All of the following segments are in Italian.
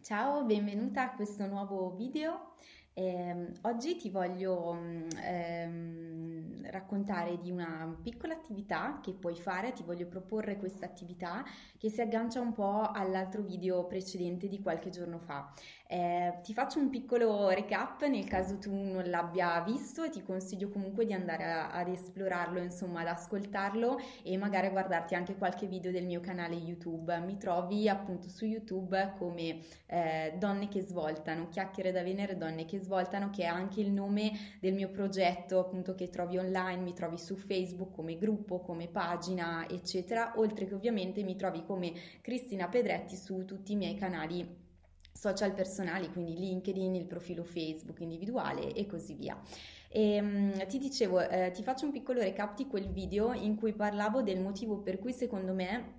Ciao, benvenuta a questo nuovo video. Eh, oggi ti voglio mm, ehm, raccontare di una piccola attività che puoi fare, ti voglio proporre questa attività che si aggancia un po' all'altro video precedente di qualche giorno fa. Eh, ti faccio un piccolo recap nel caso tu non l'abbia visto e ti consiglio comunque di andare a, ad esplorarlo, insomma ad ascoltarlo e magari a guardarti anche qualche video del mio canale YouTube. Mi trovi appunto su YouTube come eh, Donne che svoltano, chiacchiere da Venere, Donne che svoltano, che è anche il nome del mio progetto appunto che trovi online, mi trovi su Facebook come gruppo, come pagina, eccetera, oltre che ovviamente mi trovi come Cristina Pedretti su tutti i miei canali social personali, quindi LinkedIn, il profilo Facebook individuale e così via. E, um, ti dicevo, eh, ti faccio un piccolo recap di quel video in cui parlavo del motivo per cui secondo me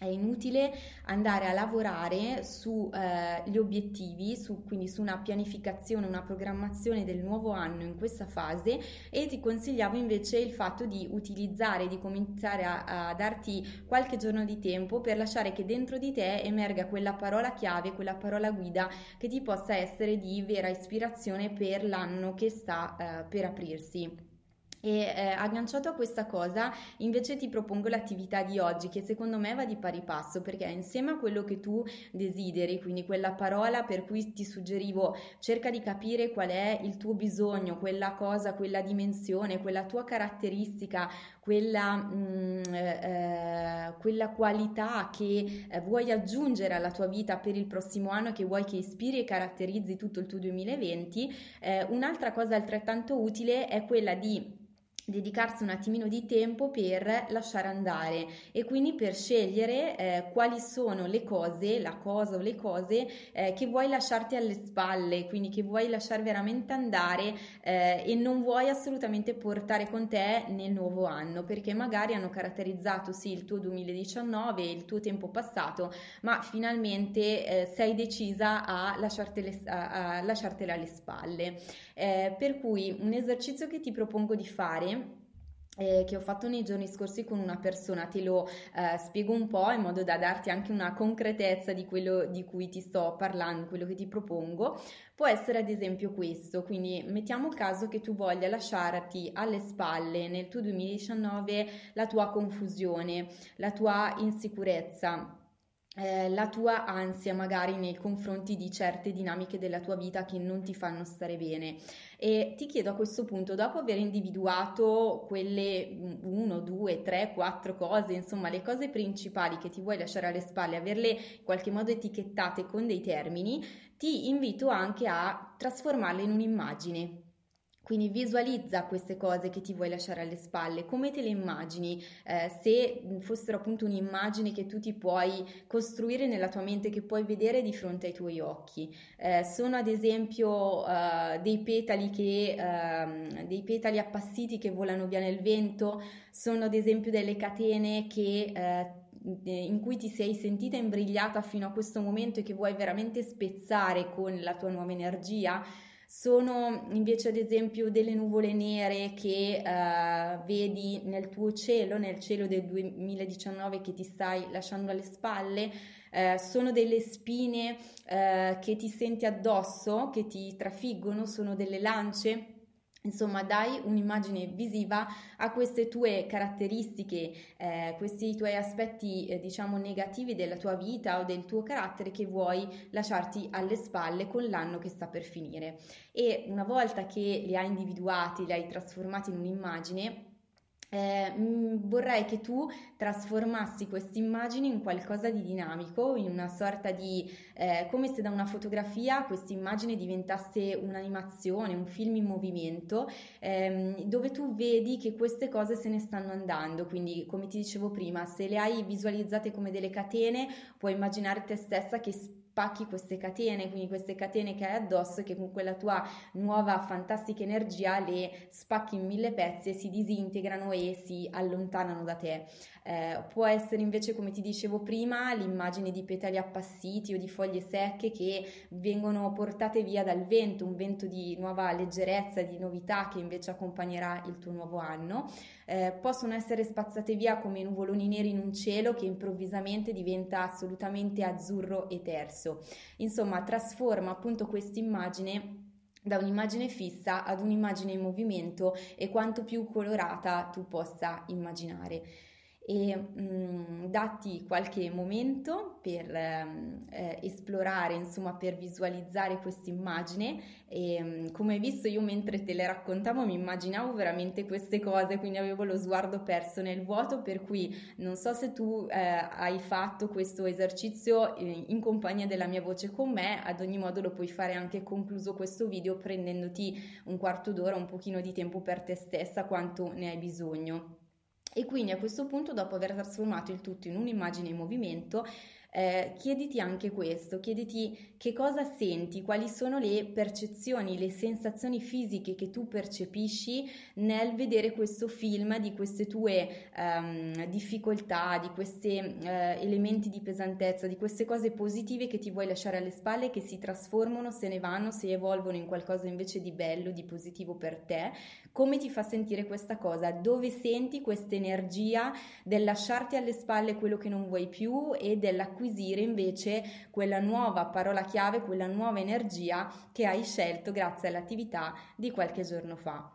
è inutile andare a lavorare sugli eh, obiettivi, su, quindi su una pianificazione, una programmazione del nuovo anno in questa fase e ti consigliavo invece il fatto di utilizzare, di cominciare a, a darti qualche giorno di tempo per lasciare che dentro di te emerga quella parola chiave, quella parola guida che ti possa essere di vera ispirazione per l'anno che sta eh, per aprirsi. E eh, agganciato a questa cosa, invece ti propongo l'attività di oggi che secondo me va di pari passo perché insieme a quello che tu desideri, quindi quella parola per cui ti suggerivo cerca di capire qual è il tuo bisogno, quella cosa, quella dimensione, quella tua caratteristica, quella, mh, mm, eh, quella qualità che eh, vuoi aggiungere alla tua vita per il prossimo anno, che vuoi che ispiri e caratterizzi tutto il tuo 2020. Eh, un'altra cosa altrettanto utile è quella di dedicarsi un attimino di tempo per lasciare andare e quindi per scegliere eh, quali sono le cose, la cosa o le cose eh, che vuoi lasciarti alle spalle, quindi che vuoi lasciare veramente andare eh, e non vuoi assolutamente portare con te nel nuovo anno, perché magari hanno caratterizzato sì il tuo 2019, il tuo tempo passato, ma finalmente eh, sei decisa a, lasciartele, a, a lasciartela alle spalle. Eh, per cui un esercizio che ti propongo di fare che ho fatto nei giorni scorsi con una persona, te lo eh, spiego un po' in modo da darti anche una concretezza di quello di cui ti sto parlando, quello che ti propongo, può essere ad esempio questo, quindi mettiamo caso che tu voglia lasciarti alle spalle nel tuo 2019 la tua confusione, la tua insicurezza, eh, la tua ansia magari nei confronti di certe dinamiche della tua vita che non ti fanno stare bene. E ti chiedo a questo punto, dopo aver individuato quelle 1, 2, 3, 4 cose, insomma le cose principali che ti vuoi lasciare alle spalle, averle in qualche modo etichettate con dei termini, ti invito anche a trasformarle in un'immagine. Quindi visualizza queste cose che ti vuoi lasciare alle spalle, come te le immagini, eh, se fossero appunto un'immagine che tu ti puoi costruire nella tua mente, che puoi vedere di fronte ai tuoi occhi. Eh, sono ad esempio eh, dei petali che, ehm, dei petali appassiti che volano via nel vento, sono ad esempio delle catene che eh, in cui ti sei sentita imbrigliata fino a questo momento e che vuoi veramente spezzare con la tua nuova energia sono invece ad esempio delle nuvole nere che uh, vedi nel tuo cielo, nel cielo del 2019 che ti stai lasciando alle spalle, uh, sono delle spine uh, che ti senti addosso, che ti trafiggono, sono delle lance Insomma, dai un'immagine visiva a queste tue caratteristiche, eh, questi tuoi aspetti, eh, diciamo, negativi della tua vita o del tuo carattere che vuoi lasciarti alle spalle con l'anno che sta per finire. E una volta che li hai individuati, li hai trasformati in un'immagine, eh, mm, vorrei che tu trasformassi queste immagini in qualcosa di dinamico, in una sorta di, eh, come se da una fotografia questa immagine diventasse un'animazione, un film in movimento, ehm, dove tu vedi che queste cose se ne stanno andando. Quindi, come ti dicevo prima, se le hai visualizzate come delle catene, puoi immaginare te stessa che spacchi queste catene, quindi queste catene che hai addosso che con quella tua nuova fantastica energia le spacchi in mille pezzi e si disintegrano e si allontanano da te. Eh, può essere invece, come ti dicevo prima, l'immagine di petali appassiti o di foglie secche che vengono portate via dal vento, un vento di nuova leggerezza, di novità che invece accompagnerà il tuo nuovo anno. Eh, possono essere spazzate via come nuvoloni neri in un cielo che improvvisamente diventa assolutamente azzurro e terso. Insomma, trasforma appunto questa immagine da un'immagine fissa ad un'immagine in movimento e quanto più colorata tu possa immaginare e mh, mm, datti qualche momento per ehm, eh, esplorare, insomma, per visualizzare questa immagine mm, come hai visto io mentre te le raccontavo mi immaginavo veramente queste cose, quindi avevo lo sguardo perso nel vuoto, per cui non so se tu eh, hai fatto questo esercizio in, in compagnia della mia voce con me, ad ogni modo lo puoi fare anche concluso questo video prendendoti un quarto d'ora, un pochino di tempo per te stessa, quanto ne hai bisogno. E quindi a questo punto, dopo aver trasformato il tutto in un'immagine in movimento, eh, chiediti anche questo, chiediti che cosa senti, quali sono le percezioni, le sensazioni fisiche che tu percepisci nel vedere questo film di queste tue ehm, difficoltà, di questi eh, elementi di pesantezza, di queste cose positive che ti vuoi lasciare alle spalle, che si trasformano, se ne vanno, si evolvono in qualcosa invece di bello, di positivo per te. Come ti fa sentire questa cosa? Dove senti questa energia del lasciarti alle spalle quello che non vuoi più e dell'acquisire acquisire invece quella nuova parola chiave, quella nuova energia che hai scelto grazie all'attività di qualche giorno fa.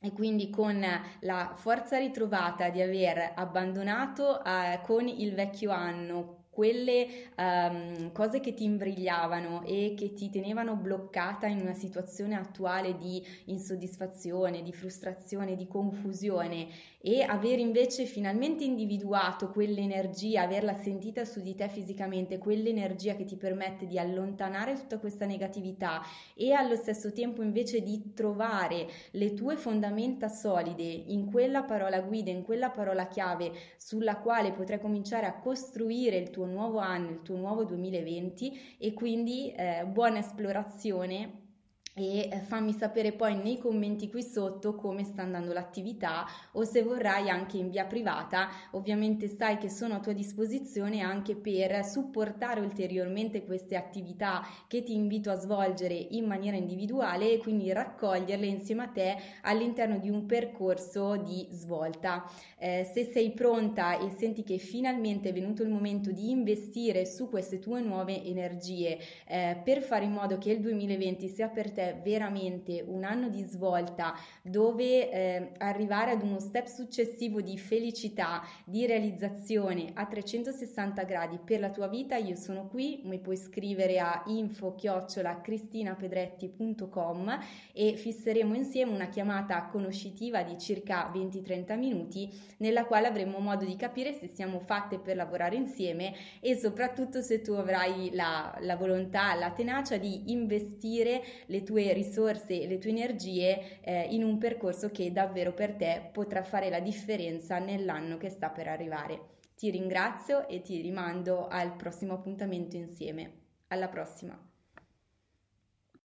E quindi con la forza ritrovata di aver abbandonato eh, con il vecchio anno quelle um, cose che ti imbrigliavano e che ti tenevano bloccata in una situazione attuale di insoddisfazione, di frustrazione, di confusione e aver invece finalmente individuato quell'energia, averla sentita su di te fisicamente, quell'energia che ti permette di allontanare tutta questa negatività e allo stesso tempo invece di trovare le tue fondamenta solide in quella parola guida, in quella parola chiave sulla quale potrai cominciare a costruire il tuo nuovo anno, il tuo nuovo 2020 e quindi eh, buona esplorazione e eh, fammi sapere poi nei commenti qui sotto come sta andando l'attività o se vorrai anche in via privata, ovviamente sai che sono a tua disposizione anche per supportare ulteriormente queste attività che ti invito a svolgere in maniera individuale e quindi raccoglierle insieme a te all'interno di un percorso di svolta. Eh, se sei pronta e senti che finalmente è venuto il momento di investire su queste tue nuove energie eh, per fare in modo che il 2020 sia per te veramente un anno di svolta dove eh, arrivare ad uno step successivo di felicità, di realizzazione a 360 gradi per la tua vita, io sono qui, mi puoi scrivere a info-cristinapedretti.com e fisseremo insieme una chiamata conoscitiva di circa 20-30 minuti nella quale avremo modo di capire se siamo fatte per lavorare insieme e soprattutto se tu avrai la, la volontà, la tenacia di investire le tue tue risorse e le tue energie eh, in un percorso che davvero per te potrà fare la differenza nell'anno che sta per arrivare. Ti ringrazio e ti rimando al prossimo appuntamento insieme. Alla prossima!